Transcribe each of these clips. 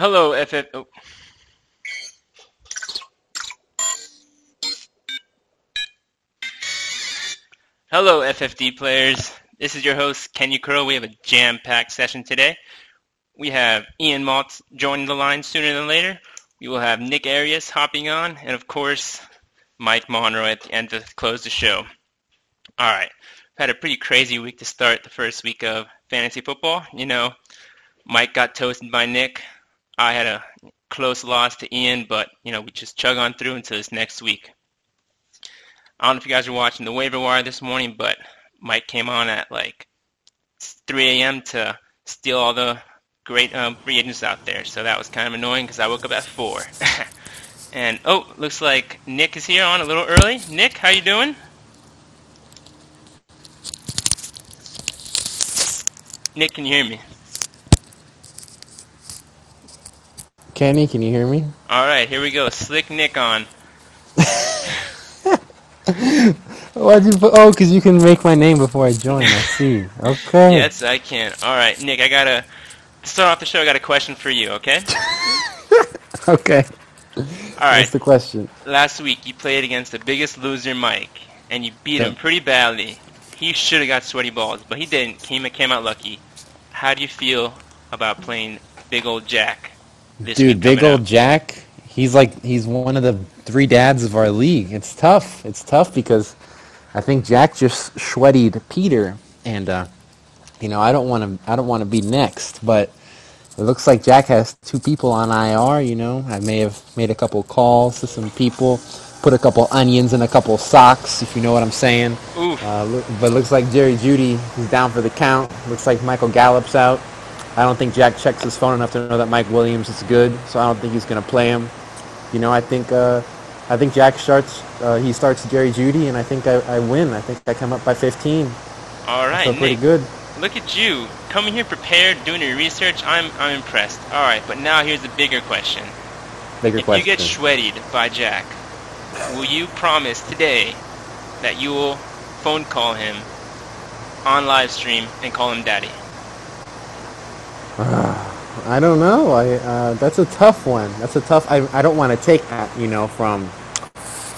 Hello, FF. Oh. Hello, FFD players. This is your host, Kenny Crow. We have a jam-packed session today. We have Ian Maltz joining the line sooner than later. We will have Nick Arias hopping on, and of course, Mike Monroe at the end to close the show. All right. We've had a pretty crazy week to start the first week of fantasy football. You know, Mike got toasted by Nick. I had a close loss to Ian, but you know we just chug on through until this next week. I don't know if you guys were watching the waiver wire this morning, but Mike came on at like 3 a.m. to steal all the great um, free agents out there. So that was kind of annoying because I woke up at four. and oh, looks like Nick is here on a little early. Nick, how you doing? Nick, can you hear me? Kenny, can you hear me? All right, here we go. Slick Nick on. Why'd you put? Oh, because you can make my name before I join. I see. Okay. Yes, I can. All right, Nick, I got to start off the show. I got a question for you. Okay. okay. All right. What's the question? Last week you played against the biggest loser, Mike, and you beat him pretty badly. He should have got sweaty balls, but he didn't. Came came out lucky. How do you feel about playing big old Jack? Dude, big old up? Jack. He's like he's one of the three dads of our league. It's tough. It's tough because I think Jack just sweatied Peter, and uh, you know I don't want to I don't want to be next, but it looks like Jack has two people on IR. You know, I may have made a couple calls to some people, put a couple onions in a couple socks, if you know what I'm saying. Uh, look, but looks like Jerry Jeudy is down for the count. Looks like Michael Gallup's out. I don't think Jack checks his phone enough to know that Mike Williams is good, so I don't think he's going to play him. You know, I think uh, I think Jack starts uh, he starts Jerry Jeudy, and I think I, I win. I think I come up by 15. All right, so pretty Nick. good. Look at you coming here prepared, doing your research. I'm I'm impressed. All right, but now here's the bigger question. Bigger question. if question. you get sweated by Jack, will you promise today that you will phone call him on live stream and call him daddy? I don't know. I uh, that's a tough one. That's a tough. I I don't want to take that. You know, from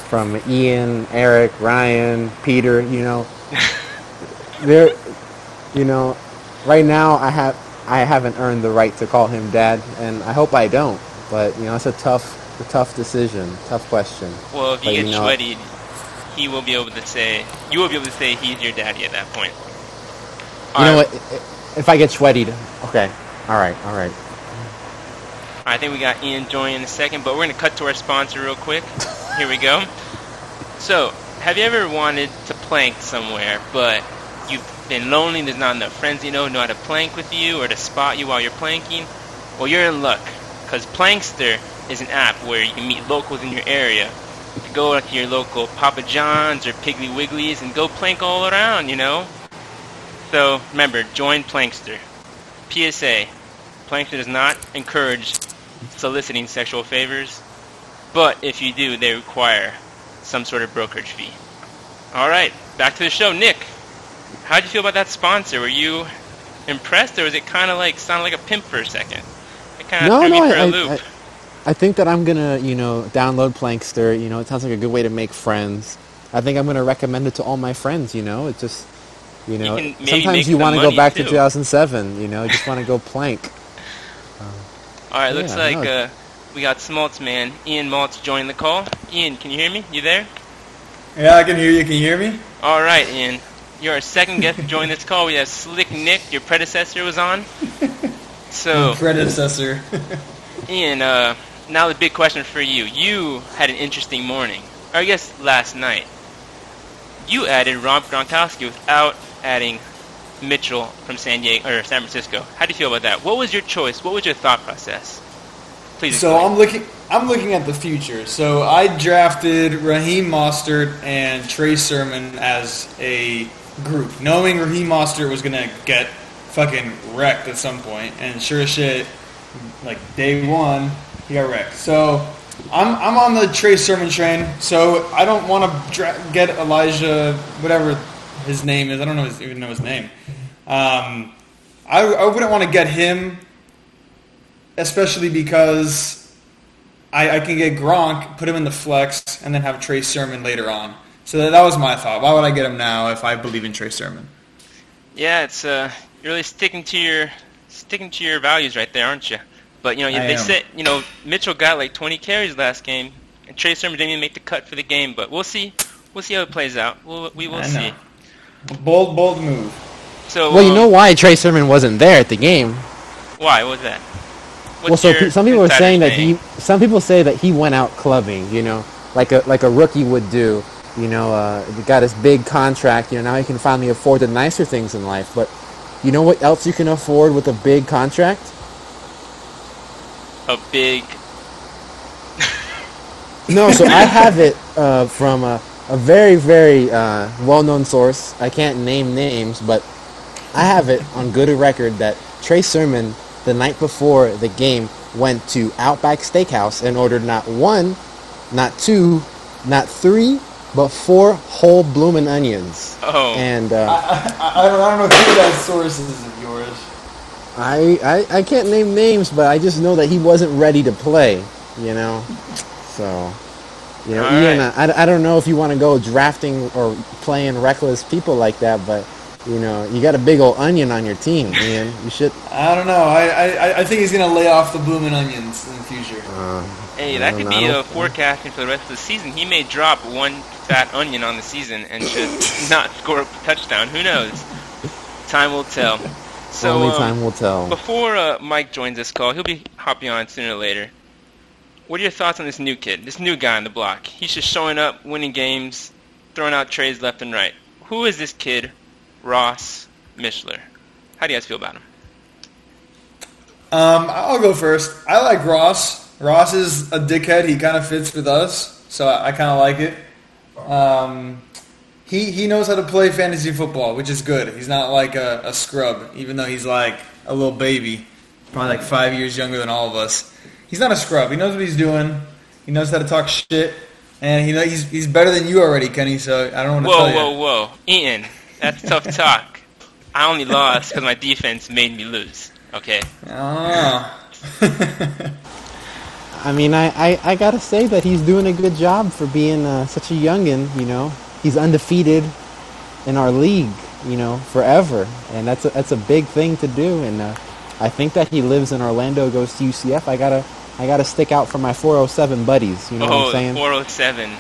from Ian, Eric, Ryan, Peter. You know, there. You know, right now I have I haven't earned the right to call him dad, and I hope I don't. But you know, it's a tough a tough decision, tough question. Well, if he But get you know- sweaty, he will be able to say you will be able to say he's your daddy at that point. You know All right, what? If I get sweaty, okay. All right, all right. I think we got Ian joining in a second, but we're going to cut to our sponsor real quick. Here we go. So, have you ever wanted to plank somewhere, but you've been lonely, there's not enough friends you know know how to plank with you or to spot you while you're planking? Well, you're in luck, because Plankster is an app where you can meet locals in your area. You go to your local Papa John's or Piggly Wiggly's and go plank all around, you know? So, remember, join Plankster. PSA, Plankster does not encourage soliciting sexual favors, but if you do, they require some sort of brokerage fee. All right, back to the show. Nick, how did you feel about that sponsor? Were you impressed, or was it kind of like sounded like a pimp for a second? It kind of No, threw no, me for I, a I, loop. I, I think that I'm gonna, you know, download Plankster. You know, it sounds like a good way to make friends. I think I'm gonna recommend it to all my friends. You know, it just, you know, make sometimes you want to go back to 2007. You know, you just want to go plank. All right, looks yeah, like no. uh, we got Smoltz man, Ian Maltz joining the call. Ian, can you hear me? You there? Yeah, I can hear you. Can you hear me? All right, Ian. You're our second guest to join this call. We have Slick Nick, your predecessor, was on. So, Predecessor. Ian, uh, now the big question for you. You had an interesting morning, or I guess last night. You added Rob Gronkowski without adding Mitchell from San Diego or San Francisco. How do you feel about that? What was your choice? What was your thought process? Please. so. I'm looking. I'm looking at the future. So I drafted Raheem Mostert and Trey Sermon as a group, knowing Raheem Mostert was gonna get fucking wrecked at some point, and sure as shit, like day one, he got wrecked. So I'm I'm on the Trey Sermon train. So I don't want to dra- get Elijah, whatever his name is. I don't know his, even know his name. Um, I, I wouldn't want to get him especially because I, I can get Gronk, put him in the flex, and then have Trey Sermon later on. So that, that was my thought. Why would I get him now if I believe in Trey Sermon? Yeah, it's uh, you're really sticking to your sticking to your values right there, aren't you? But you know, I they am. said you know Mitchell got like 20 carries last game, and Trey Sermon didn't even make the cut for the game. But we'll see. We'll see how it plays out. We'll, we will see. Know. Bold, bold move. So Well, you know why Trey Sermon wasn't there at the game? why? Was that? well, so pe- some people are insider saying that he, some people say that he went out clubbing, you know, like a like a rookie would do. You know, uh, he got his big contract. You know, now he can finally afford the nicer things in life. But you know what else you can afford with a big contract? a big. No, so I have it uh, from a, a very, very uh, well-known source. I can't name names, but I have it on good record that Trey Sermon, the night before the game, went to Outback Steakhouse and ordered not one, not two, not three, but four whole bloomin' onions. Oh, And uh, I, I, don't, I don't know who that source is of yours. I, I I can't name names, but I just know that he wasn't ready to play. You know, so you know, All Ian, right. I, I don't know if you want to go drafting or playing reckless people like that, but you know, you got a big old onion on your team, Ian. You should. I don't know. I, I, I think he's going to lay off the blooming onions in the future. Uh, hey, that could I be a forecasting for the rest of the season. He may drop one fat onion on the season and just not score a touchdown. Who knows? Time will tell. So only um, time will tell. Before uh, Mike joins this call, he'll be hopping on sooner or later. What are your thoughts on this new kid, this new guy on the block? He's just showing up, winning games, throwing out trades left and right. Who is this kid, Ross Mishler? How do you guys feel about him? Um, I'll go first. I like Ross. Ross is a dickhead. He kind of fits with us, so I, I kind of like it. Um, he he knows how to play fantasy football, which is good. He's not like a, a scrub, even though he's like a little baby, probably like five years younger than all of us. He's not a scrub. He knows what he's doing. He knows how to talk shit, and he know he's he's better than you already, Kenny. So I don't want to Whoa, tell whoa, you. whoa. Ian, that's tough talk. I only lost because my defense made me lose. Okay? Oh. I mean, I, I, I gotta say that he's doing a good job for being uh, such a youngin. You know, he's undefeated in our league. You know, forever, and that's a, that's a big thing to do. And uh, I think that he lives in Orlando, goes to UCF. I gotta I gotta stick out for my 407 buddies. You know what oh, I'm saying? 407.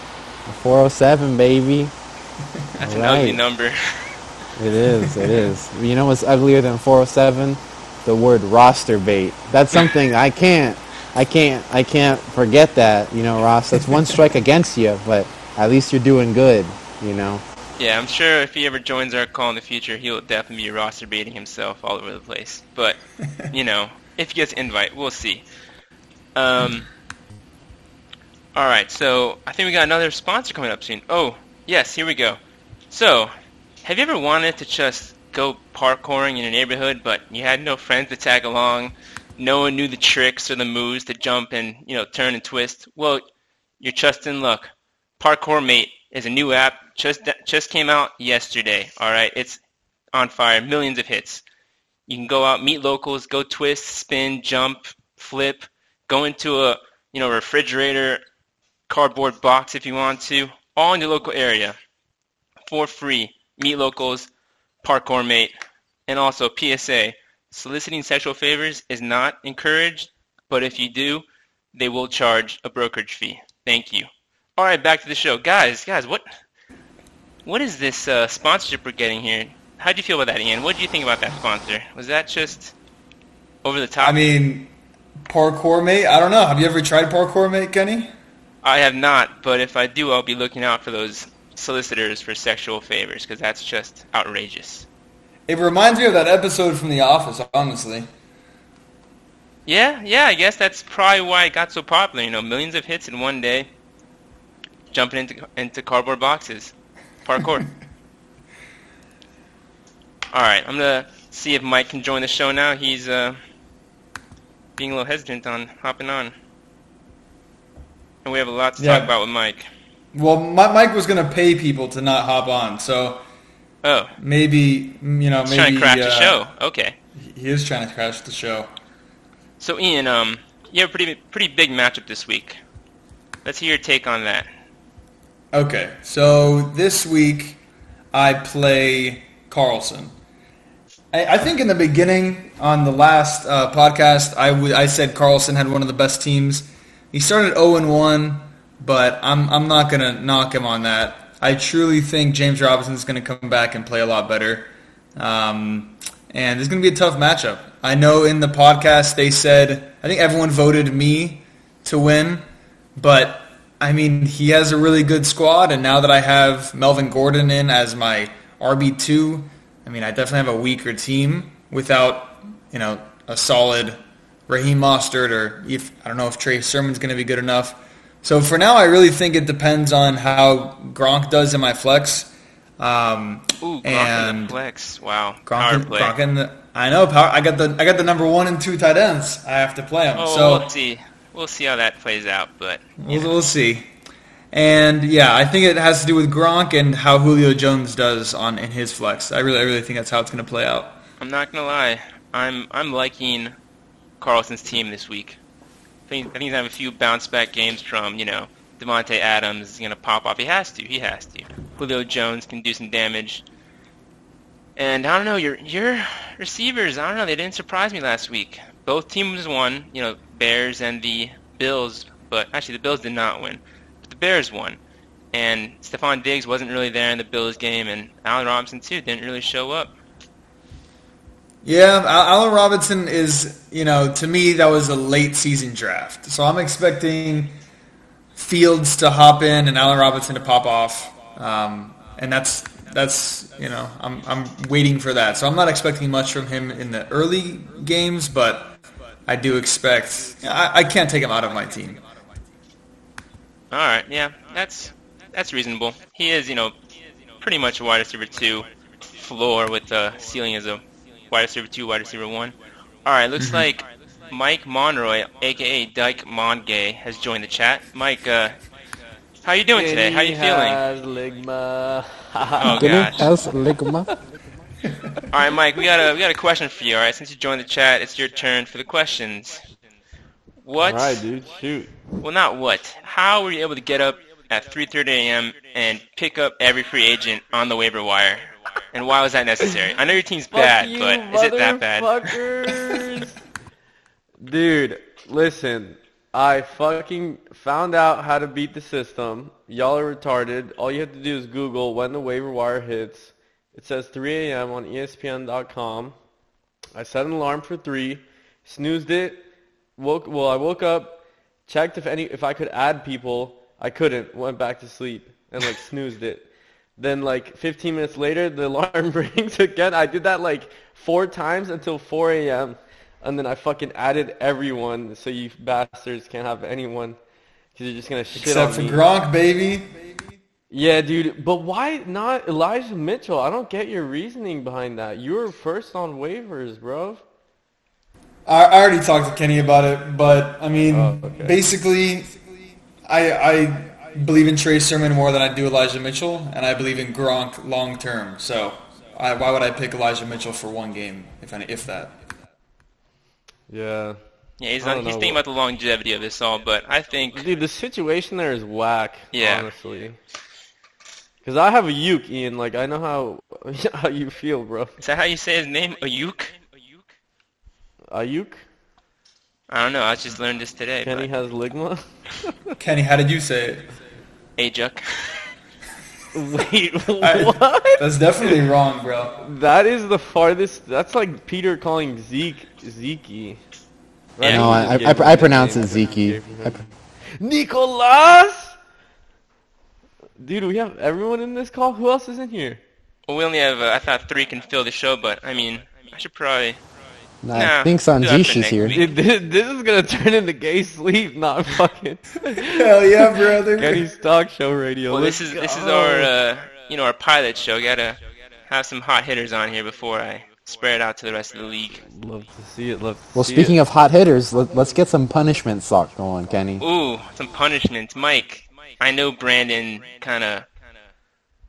407, baby. That's an Right. ugly number. It is. It is. You know what's uglier than 407? The word roster bait. That's something I can't. I can't. I can't forget that. You know, Ross. That's one strike against you, but at least you're doing good. You know. Yeah, I'm sure if he ever joins our call in the future, he'll definitely be roster baiting himself all over the place. But, you know, if he gets invite, we'll see. Um, all right, so I think we got another sponsor coming up soon. Oh, yes, here we go. So, have you ever wanted to just go parkouring in your neighborhood, but you had no friends to tag along? No one knew the tricks or the moves to jump and, you know, turn and twist? Well, you're just in luck. Parkour Mate is a new app just just came out yesterday. All right, it's on fire, millions of hits. You can go out, meet locals, go twist, spin, jump, flip, go into a you know refrigerator, cardboard box if you want to, all in your local area for free. Meet locals, Parkour Mate, and also PSA. Soliciting sexual favors is not encouraged, but if you do, they will charge a brokerage fee. Thank you. All right, back to the show, guys. Guys, what what is this uh, sponsorship we're getting here? How do you feel about that, Ian? What do you think about that sponsor? Was that just over the top? I mean, parkour mate. I don't know. Have you ever tried parkour mate, Kenny? I have not, but if I do, I'll be looking out for those solicitors for sexual favors because that's just outrageous. It reminds me of that episode from The Office, honestly. Yeah, yeah, I guess that's probably why it got so popular. You know, millions of hits in one day, jumping into into cardboard boxes, parkour. All right, I'm gonna see if Mike can join the show now. He's uh, being a little hesitant on hopping on, and we have a lot to Yeah. talk about with Mike. Well, Mike was going to pay people to not hop on, so Oh, maybe you know he's maybe trying to crash the uh, show. Okay. He is trying to crash the show. So Ian, um, you have a pretty pretty big matchup this week. Let's hear your take on that. Okay, so this week I play Carlson. I, I think in the beginning on the last uh, podcast, I, w- I said Carlson had one of the best teams. He started 0 1, but I'm I'm not gonna knock him on that. I truly think James Robinson is going to come back and play a lot better. Um, and it's going to be a tough matchup. I know in the podcast they said, I think everyone voted me to win, but I mean, he has a really good squad, and now that I have Melvin Gordon in as my RB2, I mean, I definitely have a weaker team without, you know, a solid Raheem Mostert or if I don't know if Trey Sermon's going to be good enough. So for now, I really think it depends on how Gronk does in my flex. Um, Ooh, Gronk and flex. Wow, Gronk, power in- play. Gronk in the, I know power. I got the I got the number one and two tight ends. I have to play them. Oh, so we'll see. We'll see how that plays out, but We'll, we'll see. And yeah, I think it has to do with Gronk and how Julio Jones does on in his flex. I really, I really think that's how it's going to play out. I'm not gonna lie. I'm I'm liking Carlson's team this week. I think I think he's gonna a few bounce back games from you know Davante Adams is gonna pop off. He has to. He has to. Julio Jones can do some damage. And I don't know your your receivers. I don't know. They didn't surprise me last week. Both teams won. You know Bears and the Bills. But actually the Bills did not win. Bears won. And Stefon Diggs wasn't really there in the Bills game, and Allen Robinson too didn't really show up. Yeah, Al- Allen Robinson is, you know, to me that was a late season draft. So I'm expecting Fields to hop in and Allen Robinson to pop off, um, and that's that's you know I'm I'm waiting for that. So I'm not expecting much from him in the early games, but I do expect. I, I can't take him out of my team. All right, yeah, that's that's reasonable. He is, you know, pretty much a wide receiver two floor with the ceiling as a wide receiver two, wide receiver one. All right, looks like Mike Monroy, aka Dyke Mongay, has joined the chat. Mike, uh, how you doing today? How you feeling? Has ligma. Oh gosh. else ligma? All right, Mike, we got a we got a question for you. All right, since you joined the chat, it's your turn for the questions. What? All right, dude. Shoot. Well, not what. How were you able to get up at 3:30 a.m. and pick up every free agent on the waiver wire? And why was that necessary? I know your team's bad, you, but is it that bad? motherfuckers. Dude, listen. I fucking found out how to beat the system. Y'all are retarded. All you have to do is Google when the waiver wire hits. It says 3 a.m. on ESPN.com. I set an alarm for 3, snoozed it. Woke well, I woke up, checked if any if I could add people. I couldn't. Went back to sleep and like snoozed it. Then like 15 minutes later, the alarm rings again. I did that like four times until 4 a.m. And then I fucking added everyone so you bastards can't have anyone because you're just gonna shit Except on for me. Gronk, baby. Yeah, dude. But why not Elijah Mitchell? I don't get your reasoning behind that. You were first on waivers, bro. I, I already talked to Kenny about it, but I mean, Oh, okay. basically, I I believe in Trey Sermon more than I do Elijah Mitchell, and I believe in Gronk long term. So, I, why would I pick Elijah Mitchell for one game, if any, if that? Yeah. Yeah, he's not, he's thinking about the longevity of this all, but I think Dude, the situation there is whack. Yeah. Honestly. Because I have a uke, Ian. Like I know how how you feel, bro. is that how you say his name? Aiyuk? Aiyuk? I don't know. I just learned this today. Kenny but has ligma. Kenny, how did you say it? Ajuk. Wait, I- what? That's definitely wrong, bro. That is the farthest. That's like Peter calling Zeke Zeke. Yeah. No, I, I, I, I pronounce it Zeke. I pr- Nicolas. Dude, we have everyone in this call. Who else is in here? Well, we only have. Uh, I thought three can fill the show, but I mean, I should probably. No, Nah, I think do that Sanjish is here. Dude, this, this is gonna turn into gay sleep, not fucking Hell yeah, brother. Kenny's talk show radio. Well, Let's this is this is our uh, you know our pilot show. Gotta have some hot hitters on here before I spread it out to the rest of the league. Love to see it. Love to Well, see speaking it. of hot hitters, let, let's get some punishment sock going, Kenny. Ooh, some punishments, Mike. I know Brandon kind of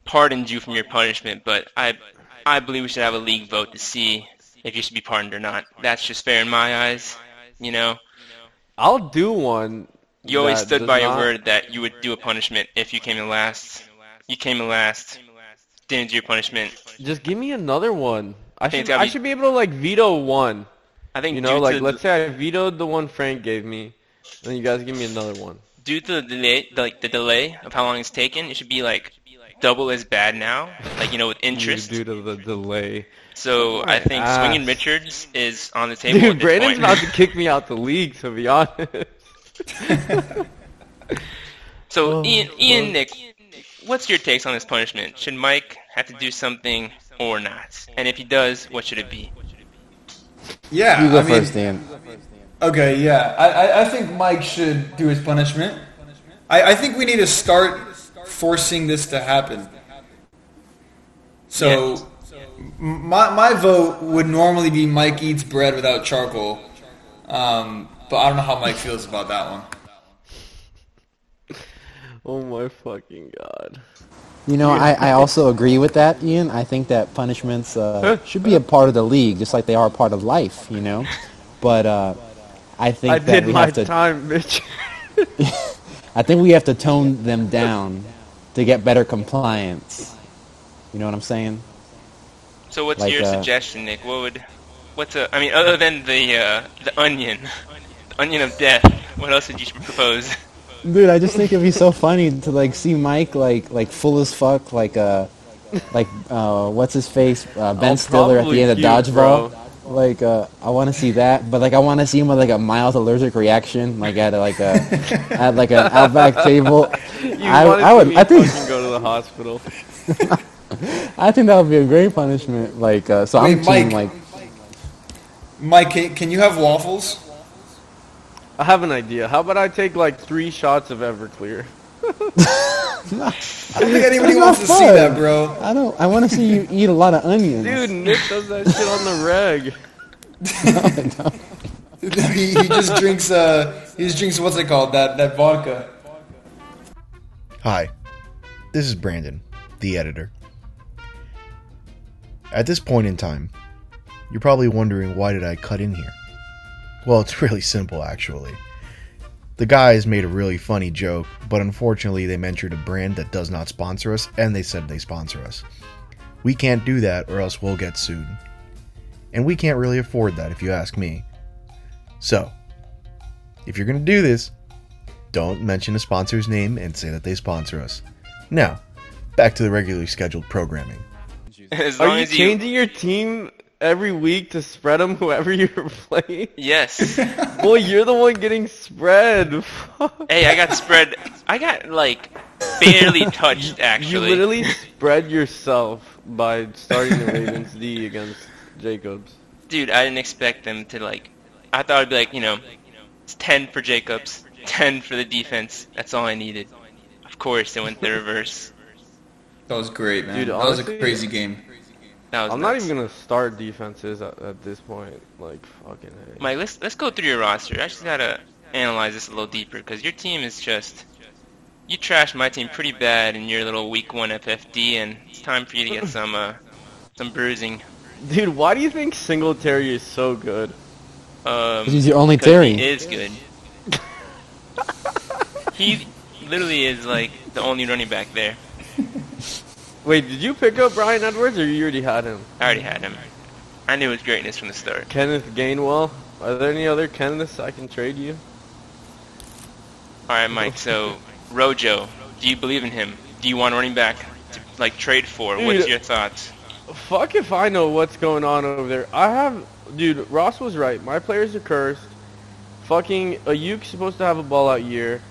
pardoned you from your punishment, but I I believe we should have a league vote to see if you should be pardoned or not. That's just fair in my eyes. You know, I'll do one. you always stood by your not- word that you would do a punishment if you came in last. You came in last. Didn't do your punishment. Just give me another one. I think should gotta I be- should be able to like veto one. I think You know, like to let's say I vetoed the one Frank gave me, then you guys give me another one. due to the delay, like the delay of how long it's taken, it should be like double as bad now. Like you know, with interest. Due to the delay. So I think ass. swinging Richards is on the table. at Dude, this Brandon's point. about to kick me out the league, to be honest. So Oh, Ian, Ian, Nick, what's your takes on this punishment? Should Mike have to do something or not? And if he does, what should it be? Yeah, You go I mean, first, Dan. Okay, yeah. I, I, I think Mike should do his punishment. I, I think we need to start forcing this to happen. So, m my, my vote would normally be Mike eats bread without charcoal. Um, but I don't know how Mike feels about that one. oh my fucking god. You know, I, I also agree with that, Ian. I think that punishments uh, should be a part of the league, just like they are a part of life, you know? But uh, I think I that did we my have to time, bitch. I think we have to tone them down to get better compliance. You know what I'm saying? So what's Like, your uh, suggestion, Nick? What would, what's a, I mean, other than the uh, the onion, the onion of death, what else would you propose? Dude, I just think it'd be so funny to like see Mike like like full as fuck like uh like uh what's his face uh, Ben I'll Stiller at the end of puke, dodgeball. bro. Like uh I want to see that, but like I want to see him with like a mild allergic reaction, like at like a at like an outback table. You I, I would I think fucking go to the hospital. I think that would be a great punishment. Like uh, so I'm Wait, team Mike. like Mike, can, can you have waffles? I have an idea. How about I take like three shots of Everclear? I don't think anybody That's not wants to see that, bro. I don't I want to see you eat a lot of onions. Dude, Nick does that shit on the reg. he, he just drinks uh he just drinks what's it called that that vodka. Hi, this is Brandon, the editor. At this point in time, you're probably wondering why did I cut in here? Well, it's really simple actually. The guys made a really funny joke, but unfortunately they mentioned a brand that does not sponsor us and they said they sponsor us. We can't do that or else we'll get sued. And we can't really afford that if you ask me. So, if you're going to do this, don't mention a sponsor's name and say that they sponsor us. Now, back to the regularly scheduled programming. As Are you as you, changing your team every week to spread them whoever you're playing? yes. Boy, you're the one getting spread. hey, I got spread. I got like barely touched actually. You literally spread yourself by starting the Ravens D against Jacobs. Dude, I didn't expect them to like. I thought it'd be like you know, it's ten for Jacobs, ten for the defense. That's all I needed. Of course, it went the reverse. That was great, man. Dude, that was a crazy game. That was I'm not even gonna start defenses at, at this point. Like fucking. A. Mike, let's let's go through your roster. I just gotta analyze this a little deeper because your team is just. You trashed my team pretty bad in your little week one FFD, and it's time for you to get some uh, some bruising. Dude, why do you think Singletary is so good? Um, He's your only Terry. He is good. he literally is like the only running back there. Wait, did you pick up Bryan Edwards or you already had him? I already had him. I knew his greatness from the start. Kenneth Gainwell. Are there any other Kenneths I can trade you? All right, Mike. So Rojo, do you believe in him? Do you want running back to like trade for? What's your thoughts? Fuck if I know what's going on over there. I have, dude. Ross was right. My players are cursed. Fucking Aiyuk's supposed to have a ball out year,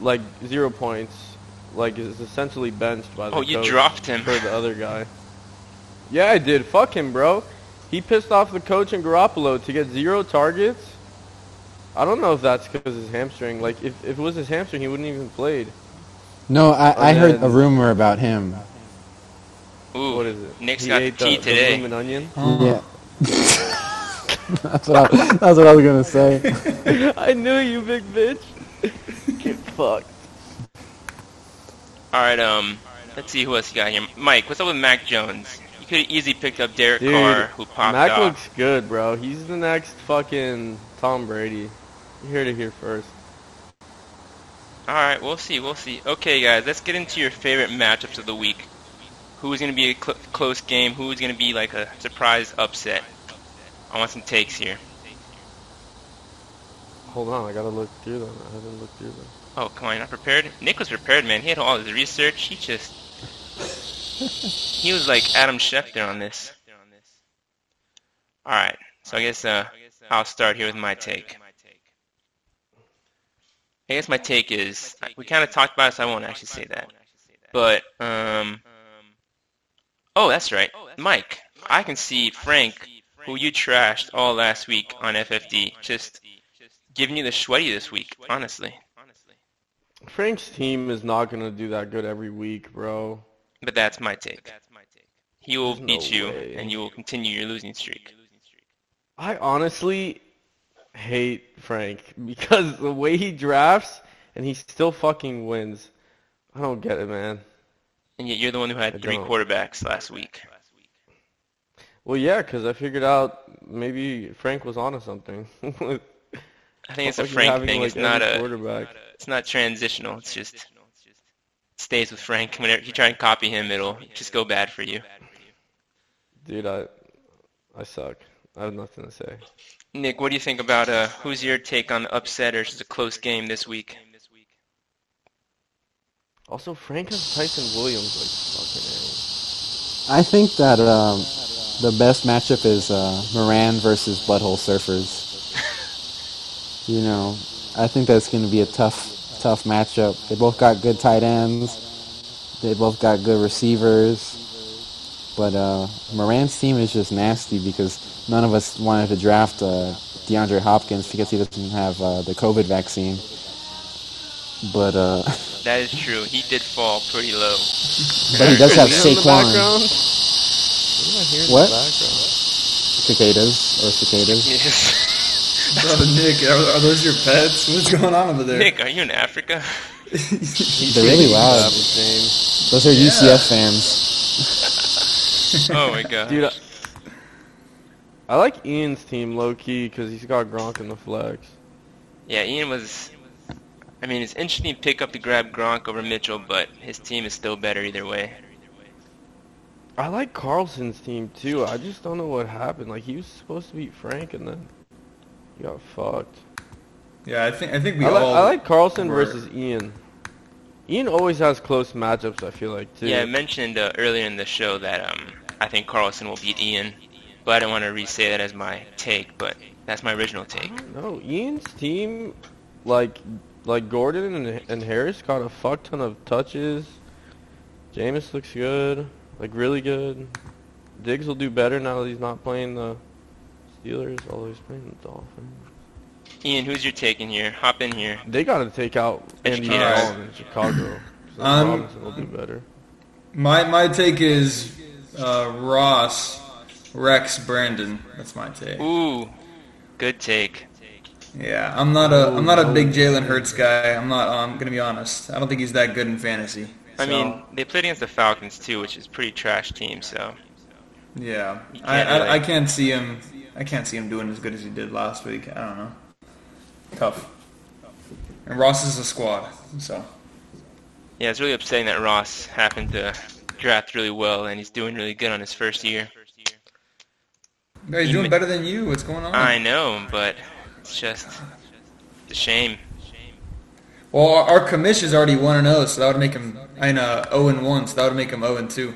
like zero points, like is essentially benched by the Oh, you coach dropped him. for the other guy. Yeah, I did. Fuck him, bro. He pissed off the coach and Garoppolo to get zero targets. I don't know if that's because his hamstring. Like, if, if it was his hamstring, he wouldn't even played. No, I, I heard a rumor about him. Ooh, What is it? Nick's he got the ate tea the, today. The bloomin' onion. Yeah. that's, what I, that's what I was gonna say. I knew you, big bitch. Get fucked. All right, um, let's see who else you got here. Mike, what's up with Mac Jones? You could have easily picked up Derek Dude, Carr, who popped Mac off. looks good, bro. He's the next fucking Tom Brady. You heard it here first. All right, we'll see. We'll see. Okay, guys, let's get into your favorite matchups of the week. Who's going to be a cl- close game? Who's going to be like a surprise upset? I want some takes here. Hold on, I gotta look through them. I haven't looked through them. Oh, come on, you're not prepared? Nick was prepared, man. He had all his research. He just... he was like Adam Schefter on this. Alright, so I guess uh, I'll start here with my take. I guess my take is, we kind of talked about it, so I won't actually say that. But, um... Oh, that's right. Mike, I can see Frank, who you trashed all last week on FFD, just giving you the sweaty this week, honestly. Frank's team is not gonna do that good every week, bro. But that's my take. That's my take. He will There's no beat you, way. and you will continue your losing streak. I honestly hate Frank because the way he drafts and he still fucking wins. I don't get it, man. And yet you're the one who had I three don't. quarterbacks last week. Well, yeah, because I figured out maybe Frank was onto something. I think it's a Frank having, thing. like, It's not a. quarterback. It's not transitional. It's just it stays with Frank. Whenever you try and copy him, it'll just go bad for you. Dude, I I suck. I have nothing to say. Nick, what do you think about uh? Who's your take on the upset or just a close game this week? Also, Frank has Ty'Son Williams like fucking I think that um, the best matchup is uh, Moran versus Butthole Surfers. You know, I think that's going to be a tough, tough matchup. They both got good tight ends. They both got good receivers. But uh, Moran's team is just nasty because none of us wanted to draft uh, DeAndre Hopkins because he doesn't have uh, the COVID vaccine. But uh, That is true. He did fall pretty low. but he does have Is that Saquon. What am I hearing What? in the background? Cicadas or cicadas. Yes. Bro, Nick, are, are those your pets? What's going on over there? Nick, are you in Africa? They're really loud. Those are Yeah. UCF fans. Oh my god. Dude, I, I like Ian's team low key because he's got Gronk in the flex. Yeah, Ian was. I mean, it's interesting to pick up to grab Gronk over Mitchell, but his team is still better either way. I like Carlson's team too. I just don't know what happened. Like he was supposed to beat Frank and then he got fucked. Yeah, I think I think we I, like all. I like Carlson were- versus Ian. Ian always has close matchups. I feel like too. Yeah, I mentioned uh, earlier in the show that um, I think Carlson will beat Ian, but I don't want to re-say that as my take, but that's my original take. don't. Ian's team, like like Gordon and, and Harris got a fuck ton of touches. Jameis looks good, like really good. Diggs will do better now that he's not playing the Steelers, although he's playing the Dolphins. Ian, who's your take in here? Hop in here. They got to take out Andy Educate us. Dalton in Chicago. So Um, Robinson will do better. My my take is uh, Ross, Rex, Brandon. That's my take. Ooh, good take. Yeah, I'm not a I'm not a big Jalen Hurts guy. I'm not. I'm gonna be honest. I don't think he's that good in fantasy. I So, mean, they played against the Falcons too, which is a pretty trash team. So yeah, I, really- I I can't see him. I can't see him doing as good as he did last week. I don't know. Tough. And Ross is a squad, so yeah, it's really upsetting that Ross happened to draft really well, and he's doing really good on his first year. Yeah, he's He doing better than you. What's going on? I know, but it's just it's a shame. Well, our, our commish is already one and zero, so that would make him. I know zero and one, so that would make him zero and two.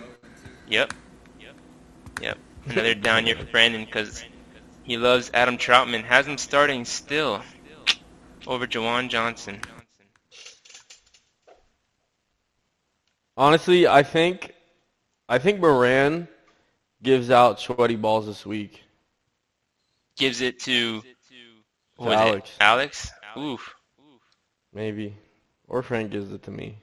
Yep. Another down year for Brandon because he loves Adam Trautman. Has him starting still over Juwan Johnson. Honestly, I think I think Moran gives out sweaty balls this week. Gives it to who was it? Alex. Alex. Oof. Maybe. Or Frank gives it to me.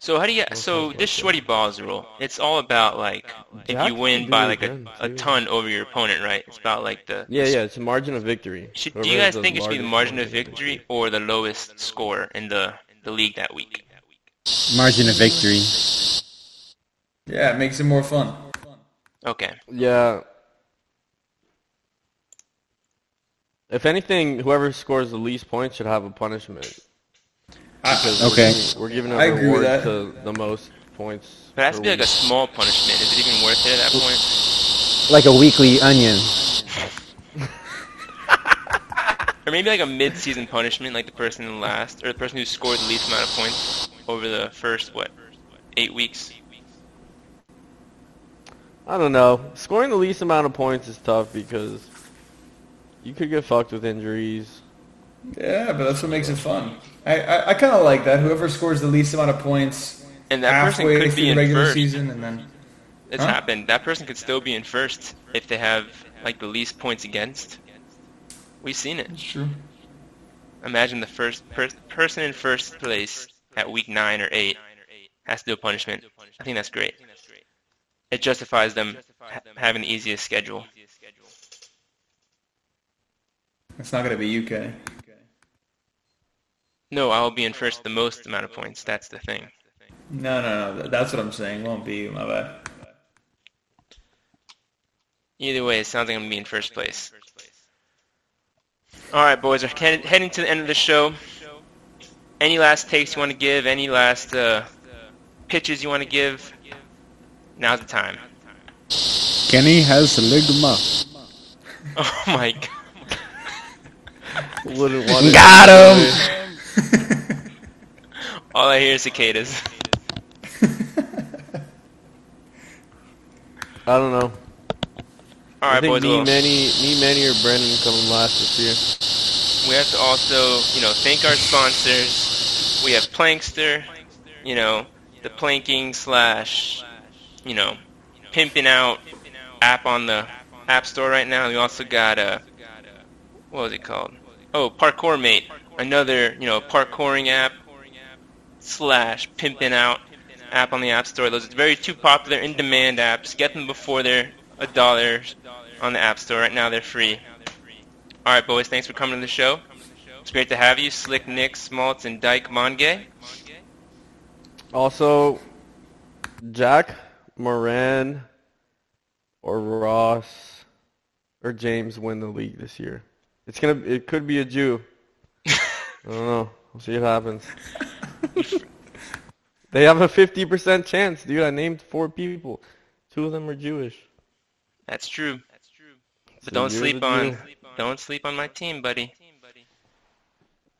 So how do you? So this okay. sweaty balls rule. It's all about like if you win by like a, a ton over your opponent, right? It's about like the. Yeah, yeah, it's a margin of victory. Should, do you guys think it should be the margin of victory or the lowest score in the the league that week? Margin of victory. Yeah, it makes it more fun. Okay. Yeah. If anything, whoever scores the least points should have a punishment. I- Because Okay. we're giving, we're giving a I agree with reward that. to the most points. But it has to per be like a small punishment. Is it even worth it at that point? Like a weekly onion. Or maybe like a mid-season punishment, like the person in last, or the person who scored the least amount of points over the first what, eight weeks. I don't know. Scoring the least amount of points is tough because you could get fucked with injuries. Yeah, but that's what makes it fun. I, I, I kind of like that. Whoever scores the least amount of points And that person halfway could through be in regular first. season, and then It's Huh? happened. That person could still be in first if they have like the least points against. We've seen it. it's true. Imagine the first per- person in first place at week nine or eight has to do a punishment. I think that's great. It justifies them ha- having the easiest schedule. It's not gonna be you, Kenny. No, I'll be in first the most amount of points. That's the thing. No, no, no. That's what I'm saying. Won't be you. My bad. Either way, it sounds like I'm gonna be in first place. All right, boys, we're heading to the end of the show. Any last takes you want to give? Any last uh, pitches you want to give? Now's the time. Kenny has ligma. Oh my god. Wouldn't want to Got him. All I hear is cicadas. I don't know. All I think boys. me, well, Manny, me, Manny, or Brendan coming last this year. we have to also, you know, thank our sponsors. We have Plankster, you know, the planking slash, you know, pimping out app on the App Store right now. We also got a, what was it called? Oh, Parkour Mate, another, you know, parkouring app slash pimping out app on the App Store. Those are very two popular in-demand apps. Get them before they're a dollar on the App Store. Right now they're free. All right, boys. Thanks for coming to the show. It's great to have you, Slick Nick, Smaltz, and Dyke Monge. Also, Jack, Moran, or Ross, or James win the league this year. It's gonna. It could be a Jew. I don't know. We'll see what happens. they have a 50% chance, dude. I named four people. Two of them are Jewish. That's true. That's true. But So don't you're sleep on, Jew. don't sleep on my team, buddy.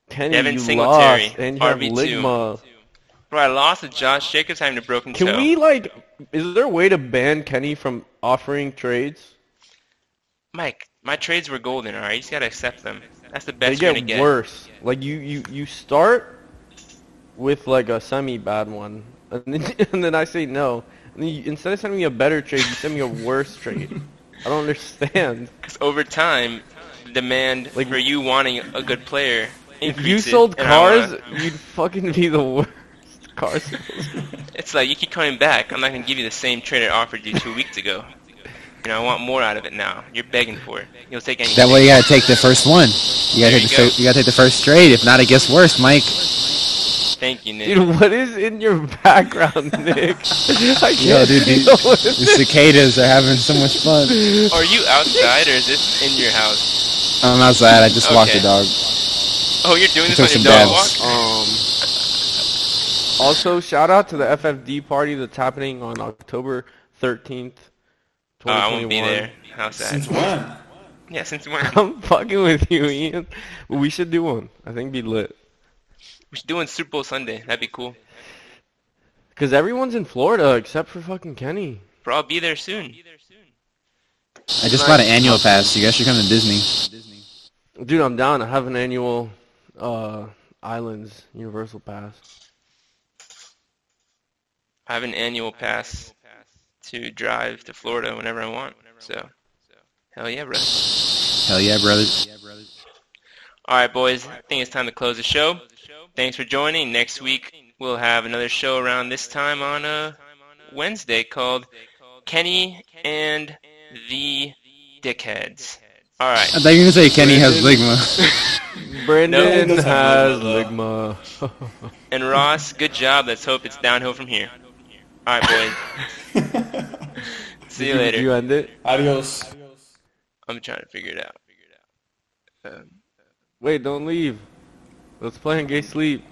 Kenny, Devin you Singletary, lost, and you have RB2. Ligma. Bro, I lost to Josh Jacobs having a broken Can toe. we like? Is there a way to ban Kenny from offering trades? Mike, my trades were golden. All right, you just gotta accept them. That's the They best you're get, worse. Like you, you, you start with like a semi bad one, and then, and then I say no. And then you, instead of sending me a better trade, you send me a worse trade. I don't understand. Because over time, the demand Like- for you wanting a good player If you sold cars, you'd fucking be the worst. car salesman. it's like you keep coming back. I'm not gonna give you the same trade I offered you two weeks ago. You know, I want more out of it now. You're begging for it. You'll take anything. That way you gotta take the first one. You gotta There take the go. fir- you gotta take the first trade. If not, it gets worse, Mike. Thank you, Nick. Dude, what is in your background, Nick? I Yo, can't dude, see the, what the cicadas are having so much fun. Are you outside or is this in your house? I'm outside. I just walked the dog. Oh, you're doing I this on some your dog dabs. walk? Um, also, shout out to the FFD party that's happening on October 13th, Oh, I 2021. won't be there. How sad. Since when? Yeah, since when? I'm fucking with you, Ian. But we should do one. I think it'd be lit. We should do it Super Bowl Sunday. That'd be cool. Because everyone's in Florida except for fucking Kenny. Bro, I'll be there soon. I just bought an annual pass. You guys should come to Disney. Disney. Dude, I'm down. I have an annual uh, Islands Universal Pass. I have an annual pass to drive to Florida whenever I want. So, hell yeah, bro. Hell yeah, brothers. All right, boys. I think it's time to close the show. Thanks for joining. Next week we'll have another show around this time on a Wednesday called Kenny and the Dickheads. All right. I thought you were gonna say Kenny has ligma. Brandon No, has Ligma, Ligma. And Ross, good job. Let's hope it's downhill from here. All right, boys. See you Did later. you end it? Adios. I'm trying to figure it out. Um, wait, don't leave. Let's play in gay sleep.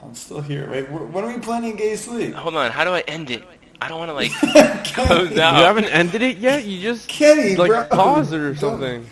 I'm still here. Wait, wh- when are we planning gay sleep? Hold on, how do I end it? I don't want to like Kenny, close You haven't ended it yet? You just Kenny, like bro. pause it or Don't- something.